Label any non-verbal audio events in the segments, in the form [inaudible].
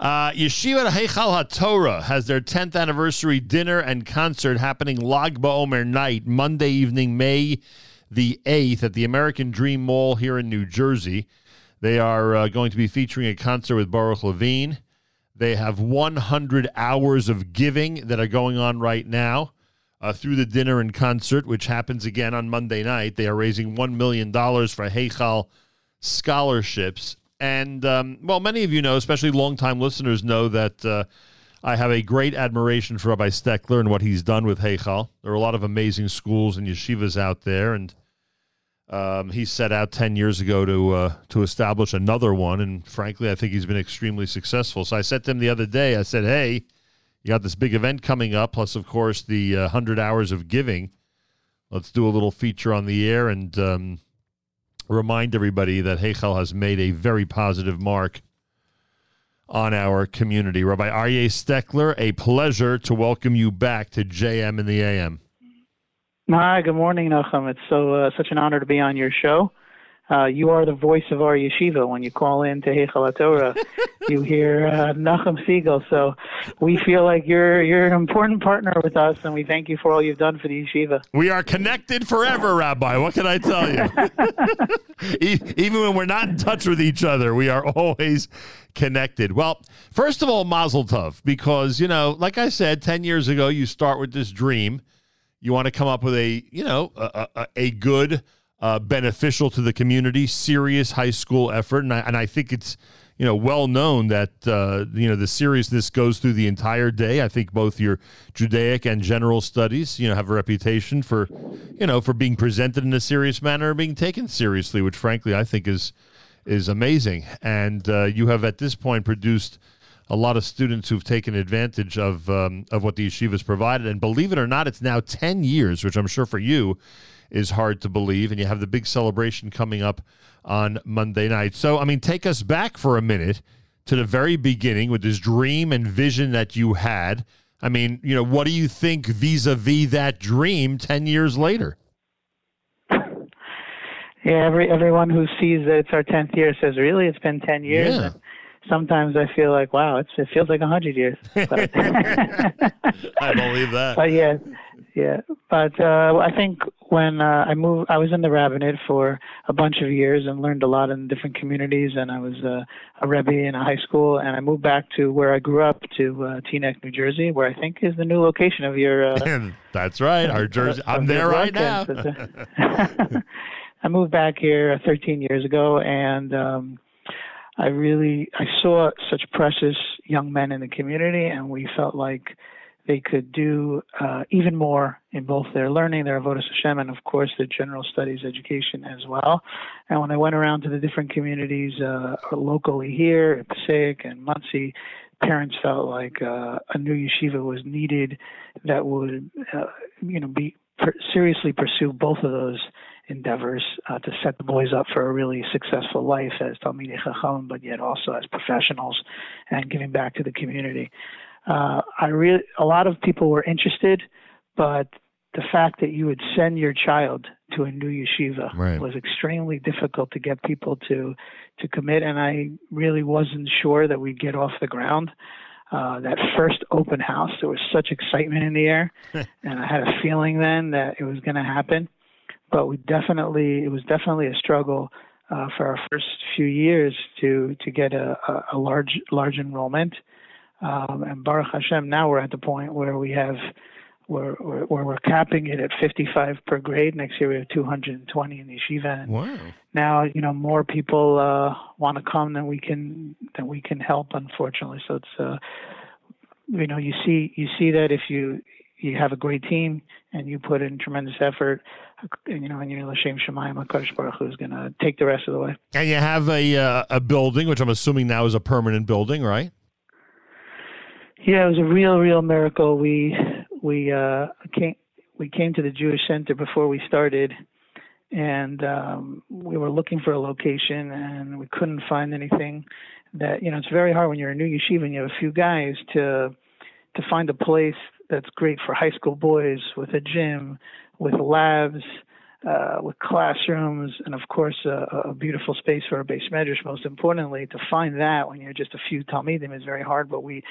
Uh, Yeshiva Heichal HaTorah has their 10th anniversary dinner and concert happening Lag BaOmer night, Monday evening, May the 8th at the American Dream Mall here in New Jersey. They are uh, going to be featuring a concert with Baruch Levine. They have 100 hours of giving that are going on right now uh, through the dinner and concert, which happens again on Monday night. They are raising $1 million for Heichal scholarships. And, um, well, many of you know, especially longtime listeners, know that uh, I have a great admiration for Rabbi Stechler and what he's done with Heichal. There are a lot of amazing schools and yeshivas out there, and um, he set out 10 years ago to uh, to establish another one. And frankly, I think he's been extremely successful. So I said to him the other day, I said, hey, you got this big event coming up, plus, of course, the uh, 100 hours of giving. Let's do a little feature on the air and um, remind everybody that Heichal has made a very positive mark on our community. Rabbi Aryeh Stechler, a pleasure to welcome you back to JM in the AM. Hi, good morning, Nachum. It's so uh, such an honor to be on your show. Uh, you are the voice of our yeshiva. When you call in to Heichal Torah, [laughs] you hear uh, Nachum Segal. So we feel like you're you're an important partner with us, and we thank you for all you've done for the yeshiva. We are connected forever, Rabbi. What can I tell you? [laughs] Even when we're not in touch with each other, we are always connected. Well, first of all, Mazel Tov, because you know, like I said, ten years ago, you start with this dream. You want to come up with a you know a, a, a good uh, beneficial to the community, serious high school effort, and I, and I think it's you know well known that uh, you know the seriousness goes through the entire day. I think both your Judaic and general studies you know have a reputation for you know for being presented in a serious manner and being taken seriously, which frankly I think is is amazing. And uh, you have at this point produced a lot of students who've taken advantage of um, of what the yeshivas provided. And believe it or not, it's now ten years, which I'm sure for you is hard to believe. And you have the big celebration coming up on Monday night. So, I mean, take us back for a minute to the very beginning with this dream and vision that you had. I mean, you know, what do you think vis a vis that dream 10 years later? Yeah, every everyone who sees that it's our 10th year says, really? It's been 10 years? Yeah. sometimes I feel like, wow, it's, it feels like a 100 years. [laughs] I believe that. [laughs] but yeah, yeah. But uh, I think when uh, I moved, I was in the rabbinate for a bunch of years and learned a lot in different communities. And I was uh, a rebbe in a high school, and I moved back to where I grew up, to uh, Teaneck, New Jersey, where I think is the new location of your. Uh, [laughs] That's right, our Jersey. I'm there right now. [laughs] I moved back here 13 years ago, and um, I really I saw such precious young men in the community, and we felt like they could do uh, even more in both their learning, their avodas Hashem, and of course their general studies education as well. And when I went around to the different communities uh, locally here at Passaic and Monsey, parents felt like uh, a new yeshiva was needed that would, uh, you know, be per- seriously pursue both of those endeavors uh, to set the boys up for a really successful life as Talmidei Chacham, but yet also as professionals and giving back to the community uh, I really a lot of people were interested, but the fact that you would send your child to a new yeshiva right. was extremely difficult to get people to to commit, and I really wasn't sure that we'd get off the ground. Uh, that first open house, there was such excitement in the air, [laughs] and I had a feeling then that it was going to happen. But we definitely, it was definitely a struggle uh, for our first few years to to get a, a, a large large enrollment. Um, and Baruch Hashem, now we're at the point where we have, where, where, we're capping it at 55 per grade. Next year we have 220 in the yeshiva. And wow. Now you know more people uh, want to come than we can than we can help, unfortunately. So it's uh, you know you see you see that if you you have a great team and you put in tremendous effort, you know, and you're in Lashem Shemayim, Hakadosh Baruch Hu is going to take the rest of the way. And you have a uh, a building, which I'm assuming now is a permanent building, right? Yeah, it was a real, real miracle. We we uh, came we came to the Jewish Center before we started, and um, we were looking for a location, and we couldn't find anything. That you know, it's very hard when you're a new yeshiva and you have a few guys to to find a place that's great for high school boys with a gym, with labs, uh, with classrooms and of course a, a beautiful space for a beis medrash. Most importantly, to find that when you're just a few talmidim is very hard. But we,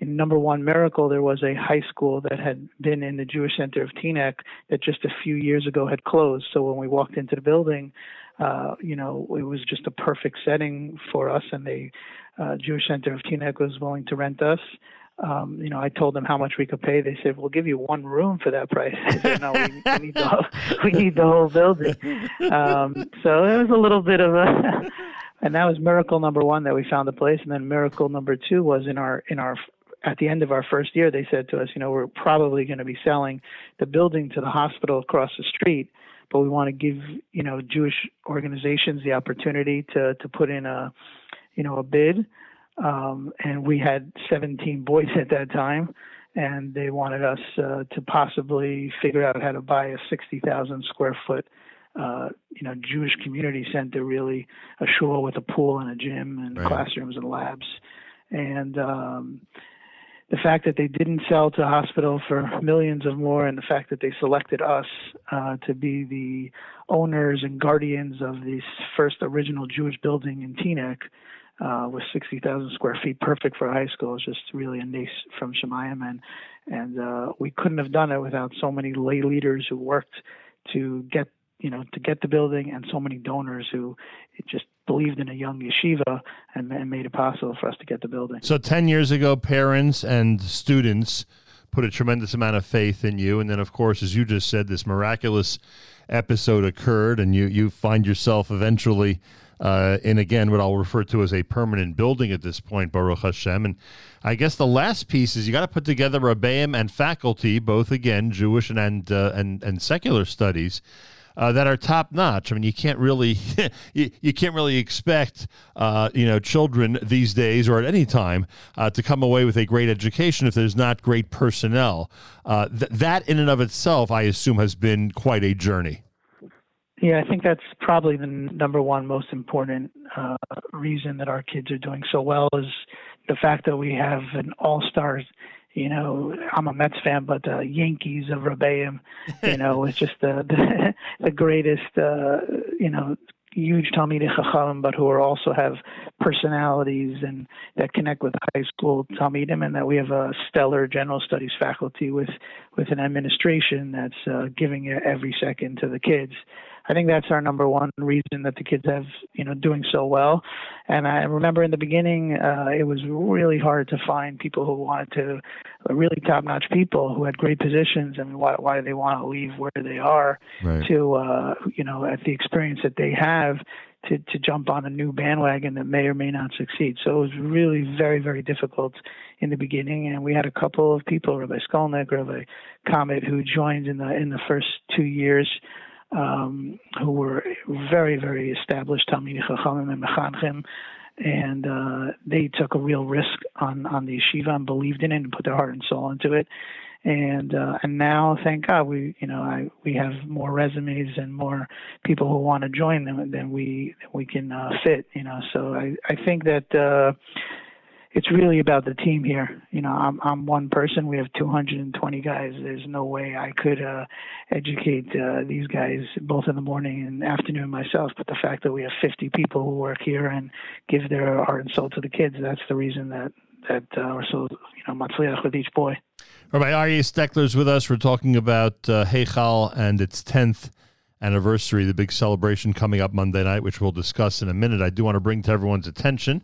in number one miracle, there was a high school that had been in the Jewish Center of Teaneck that just a few years ago had closed. So when we walked into the building, uh, you know, it was just a perfect setting for us, and the uh, Jewish Center of Teaneck was willing to rent us um, you know, I told them how much we could pay. They said, "We'll give you one room for that price." [laughs] I said, "No, we, we need the whole, [laughs] we need the whole building." Um, so it was a little bit of a, [laughs] and that was miracle number one that we found a place, and then miracle number two was in our in our at the end of our first year. They said to us, "You know, we're probably going to be selling the building to the hospital across the street." But we want to give you know Jewish organizations the opportunity to to put in a you know a bid um, and we had 17 boys [laughs] at that time, and they wanted us uh, to possibly figure out how to buy a 60,000 square foot, uh, you know, Jewish community center, really a shul with a pool and a gym and right. classrooms and labs, and um, the fact that they didn't sell to hospital for millions of more, and the fact that they selected us uh, to be the owners and guardians of this first original Jewish building in Teaneck uh, with 60,000 square feet, perfect for high school. is just really a nice from Shemayim, and and uh, we couldn't have done it without so many lay leaders who worked to get you know to get the building, and so many donors who just believed in a young yeshiva and, and made it possible for us to get the building. So 10 years ago, parents and students put a tremendous amount of faith in you, and then of course, as you just said, this miraculous episode occurred, and you you find yourself eventually uh, in again what I'll refer to as a permanent building at this point, Baruch Hashem. And I guess the last piece is you got to put together Rebbeim and faculty, both again Jewish and and uh, and, and secular studies. Uh, that are top notch. I mean, you can't really [laughs] you, you can't really expect uh, you know children these days or at any time uh, to come away with a great education if there's not great personnel. Uh, th- that in and of itself, I assume, has been quite a journey. Yeah, I think that's probably the number one most important uh, reason that our kids are doing so well is the fact that we have an all-stars. You know, I'm a Mets fan, but the Yankees of Rebbeim, you know, [laughs] it's just the the, [laughs] the greatest, uh, you know, huge Talmidei Chacham, but who are also have personalities and that connect with high school Talmidim, and that we have a stellar general studies faculty with with an administration that's uh, giving every second to the kids. I think that's our number one reason that the kids have, you know, doing so well. And I remember in the beginning, uh, it was really hard to find people who wanted to, uh, really top-notch people who had great positions. and why why do they want to leave where they are right. to, uh, you know, at the experience that they have to to jump on a new bandwagon that may or may not succeed. So it was really very very difficult in the beginning, and we had a couple of people, Rabbi Skolnick, Rabbi Comet, who joined in the in the first two years um, who were very, very established Talmidei Chachamim and Mechanchim, and uh, they took a real risk on on the yeshiva and believed in it and put their heart and soul into it. And uh, and now, thank God, we you know I, we have more resumes and more people who want to join them than we we can uh, fit. You know, so I I think that. Uh, it's really about the team here. You know, I'm I'm one person. We have 220 guys. There's no way I could uh, educate uh, these guys both in the morning and afternoon myself. But the fact that we have 50 people who work here and give their heart and soul to the kids, that's the reason that that uh, we're so you know matzliach with each boy. Rabbi Aryeh Stechler's with us. We're talking about uh, Heichal and its 10th anniversary, the big celebration coming up Monday night, which we'll discuss in a minute. I do want to bring to everyone's attention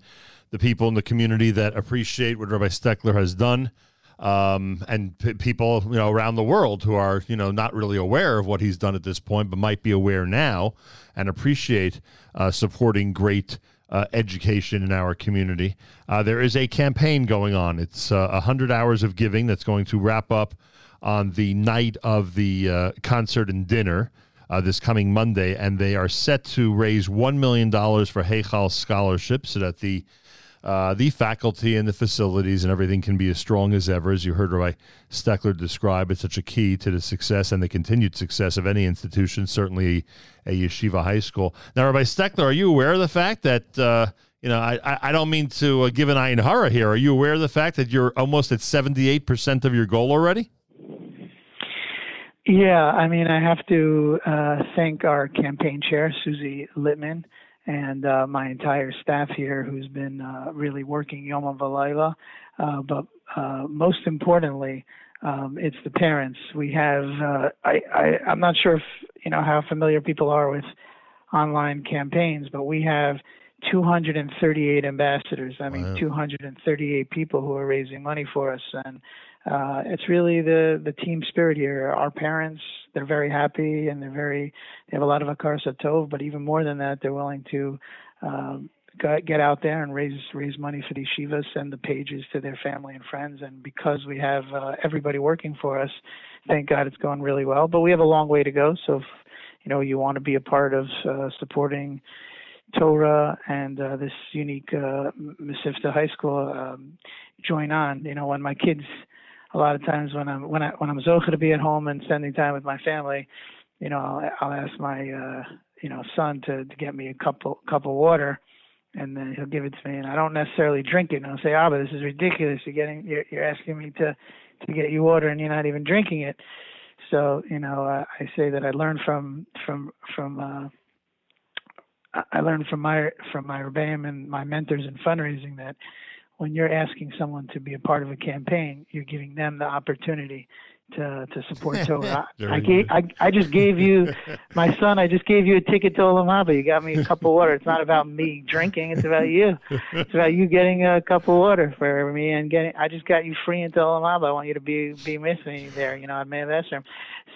the people in the community that appreciate what Rabbi Stechler has done, um, and p- people you know around the world who are you know not really aware of what he's done at this point, but might be aware now and appreciate uh, supporting great. Uh, education in our community. Uh, there is a campaign going on. It's uh, 100 hours of giving that's going to wrap up on the night of the uh, concert and dinner uh, this coming Monday, and they are set to raise $1 million for Heichal scholarships so that the uh, the faculty and the facilities and everything can be as strong as ever, as you heard Rabbi Stechler describe. It's such a key to the success and the continued success of any institution, certainly a, yeshiva high school. Now, Rabbi Stechler, are you aware of the fact that, uh, you know, I, I don't mean to uh, give an ayin hara here. Are you aware of the fact that you're almost at 78% of your goal already? Yeah, I mean, I have to uh, thank our campaign chair, Susie Littman, and uh, my entire staff here who's been uh, really working Yom Valayla. Uh, but uh, most importantly, um, it's the parents. We have, uh, I, I, I'm not sure if, you know, how familiar people are with online campaigns, but we have 238 ambassadors. I mean, wow. 238 people who are raising money for us. And uh, it's really the the team spirit here. Our parents, they're very happy and they're very they have a lot of akar tov, but even more than that, they're willing to um, get out there and raise raise money for the yeshivas, send the pages to their family and friends. And because we have uh, everybody working for us, thank God it's going really well. But we have a long way to go. So if you know you want to be a part of uh, supporting Torah and uh, this unique uh, Mesivta High School, um, join on. You know, when my kids a lot of times when I'm when I when I'm zocha to be at home and spending time with my family, you know, I'll, I'll ask my uh, you know son to to get me a cup of, cup of water, and then he'll give it to me, and I don't necessarily drink it. And I'll say, "Ah, but this is ridiculous. You're getting you're, you're asking me to to get you water, and you're not even drinking it." So you know, uh, I say that I learned from from from. uh I learned from my from my rebbeim and my mentors in fundraising that when you're asking someone to be a part of a campaign, you're giving them the opportunity to to support Torah. [laughs] I, gave I, I just gave you my son. I just gave you a ticket to Olam Haba. You got me a cup of water. It's not about me drinking. It's about you. It's about you getting a cup of water for me and getting. I just got you free into Olam Haba. I want you to be be with me there. You know, I Meah Esrog.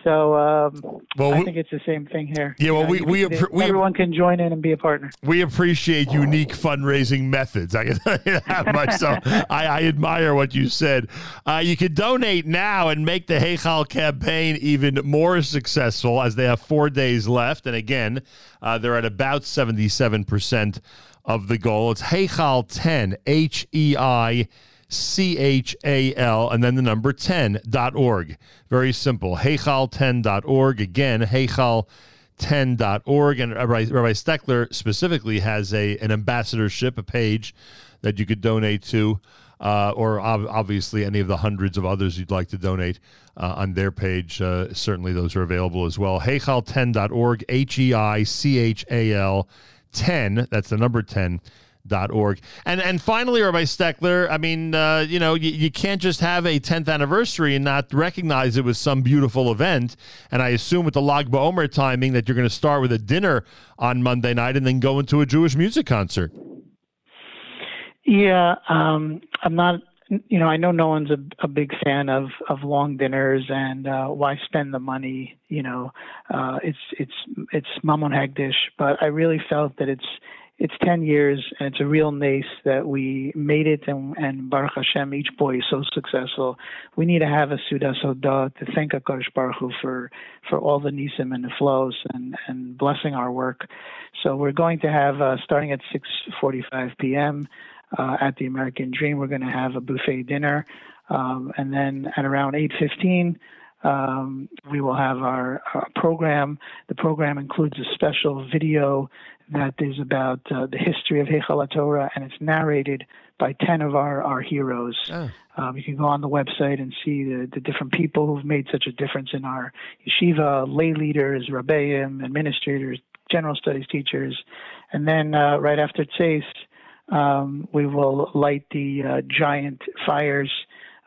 So um, well, I think it's the same thing here. Yeah, well, we, we, we everyone can join in and be a partner. We appreciate unique fundraising methods. I can tell you that much. So I, I admire what you said. Uh, you can donate now and make the Heichal campaign even more successful as they have four days left. And again, uh, they're at about seventy-seven percent of the goal. It's Heichal ten H E I. C H A L, and then the number 10.org. Very simple. Heichal10.org. Again, Heichal10.org. And Rabbi, Rabbi Stechler specifically has a an ambassadorship, a page that you could donate to. Uh, or ob- obviously any of the hundreds of others you'd like to donate uh, on their page. Uh, certainly those are available as well. Heichal10.org, H E I C H A L 10, that's the number 10 Dot org. And and finally, Rabbi Stechler, I mean, uh, you know, you, you can't just have a 10th anniversary and not recognize it with some beautiful event. And I assume with the Lag BaOmer timing that you're going to start with a dinner on Monday night and then go into a Jewish music concert. Yeah, um, I'm not. You know, I know no one's a, a big fan of of long dinners and uh, why spend the money. You know, uh, it's it's it's Mammon Hagdish, but I really felt that it's it's 10 years and it's a real nace that we made it and, and Baruch Hashem, each boy is so successful. We need to have a Suda Soda to thank HaKadosh Baruch Hu for, for all the nisim and the flows and, and blessing our work. So we're going to have, uh, starting at 6.45 p.m. Uh, at the American Dream, we're going to have a buffet dinner. Um, and then at around 8.15, um, we will have our, our, program. The program includes a special video that is about uh, the history of Heichal Torah, and it's narrated by 10 of our, our heroes. Oh. Um, you can go on the website and see the, the different people who've made such a difference in our yeshiva, lay leaders, rabbeim, administrators, general studies teachers. And then uh, right after Tzeis, um, we will light the uh, giant fires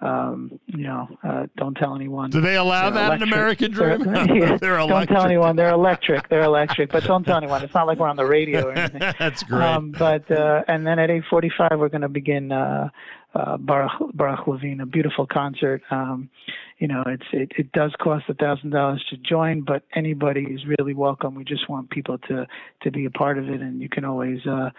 um, you know, uh, don't tell anyone. Do they allow they're that electric. in American Dream? They're, [laughs] yeah, [laughs] they're don't tell anyone. They're electric. They're electric, but don't tell anyone. It's not like we're on the radio or anything. [laughs] That's great. Um, but uh, and then at 8:45 we're going to begin uh, uh, Baruch, Baruch Levine, a beautiful concert. Um, you know, it's it, it does cost a thousand dollars to join, but anybody is really welcome. We just want people to to be a part of it, and you can always. Uh,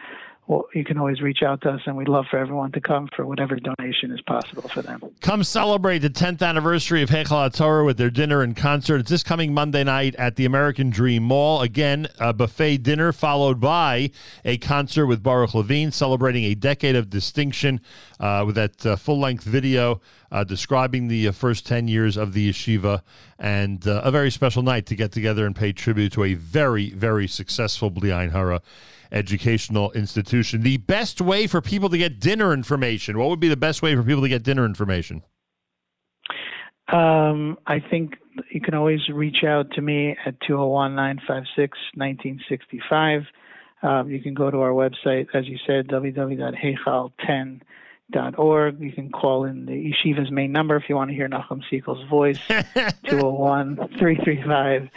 well, you can always reach out to us, and we'd love for everyone to come for whatever donation is possible for them. Come celebrate the 10th anniversary of Heichal Torah with their dinner and concert. It's this coming Monday night at the American Dream Mall. Again, a buffet dinner followed by a concert with Baruch Levine celebrating a decade of distinction uh, with that uh, full length video uh, describing the uh, first 10 years of the yeshiva and uh, a very special night to get together and pay tribute to a very, very successful Bli Hara educational institution. The best way for people to get dinner information. What would be the best way for people to get dinner information? Um, I think you can always reach out to me at 201 956 1965. Um, you can go to our website, as you said, www.heichal10.org. You can call in the yeshiva's main number if you want to hear Nachum Segal's voice, 201 335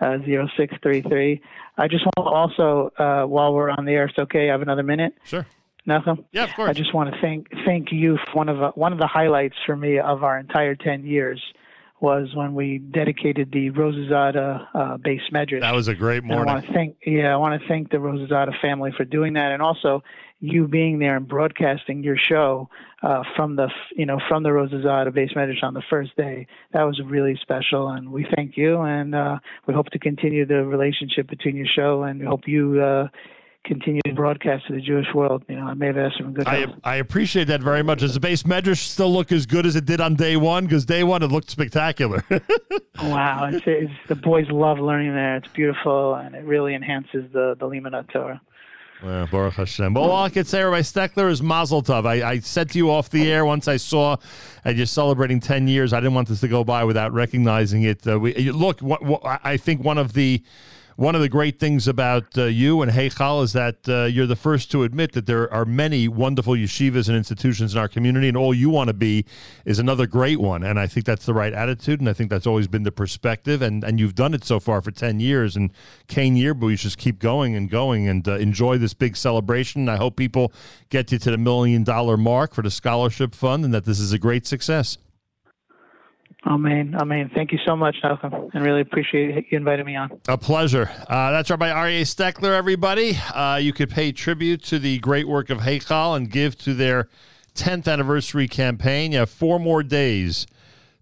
0633. I just want to also, uh, while we're on the air, it's okay, I have another minute. Sure. Nachum? Yeah, of course. I just want to thank thank you for one of uh, one of the highlights for me of our entire 10 years was when we dedicated the Rosazada uh, beis medrash. That was a great And I morning. want to thank yeah, I want to thank the Rosazada family for doing that, and also you being there and broadcasting your show uh, from the you know from the Rosazada beis medrash on the first day. That was really special, and we thank you, and uh, we hope to continue the relationship between your show, and we hope you. Uh, Continue to broadcast to the Jewish world. You know, I may have asked some good I. I appreciate that very much. Does the beis medrash still look as good as it did on day one? Because day one it looked spectacular. [laughs] Wow, it's, it's, the boys love learning there. It's beautiful, and it really enhances the the Limud Torah. Well, Baruch Hashem. Well, all I could say, Rabbi Stechler, is Mazel Tov. I, I said to you off the air once I saw and you're celebrating 10 years. I didn't want this to go by without recognizing it. Uh, we, look, what, what, I think one of the one of the great things about uh, you and Heichal is that uh, you're the first to admit that there are many wonderful yeshivas and institutions in our community, and all you want to be is another great one. And I think that's the right attitude, and I think that's always been the perspective. And and you've done it so far for 10 years. And Kane you just keep going and going and uh, enjoy this big celebration. I hope people get you to the million dollar mark for the scholarship fund, and that this is a great success. Amen. Amen. Thank you so much, Malcolm, and really appreciate you inviting me on. A pleasure. Uh, that's Rabbi Aryeh Stechler, everybody. Uh, you could pay tribute to the great work of Heichal and give to their 10th anniversary campaign. You have four more days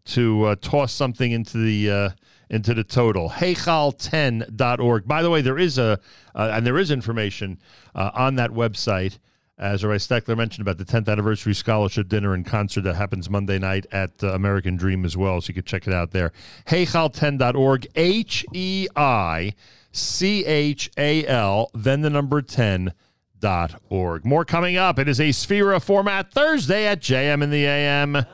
to uh, toss something into the uh, into the total. Heichal10.org. By the way, there is a uh, and there is information uh, on that website. As Rabbi Stechler mentioned about the 10th anniversary scholarship dinner and concert that happens Monday night at uh, American Dream as well, so you can check it out there. Heichal10.org, H E I C H A L, then the number 10 dot org. More coming up. It is a Sefira format Thursday at JM in the AM.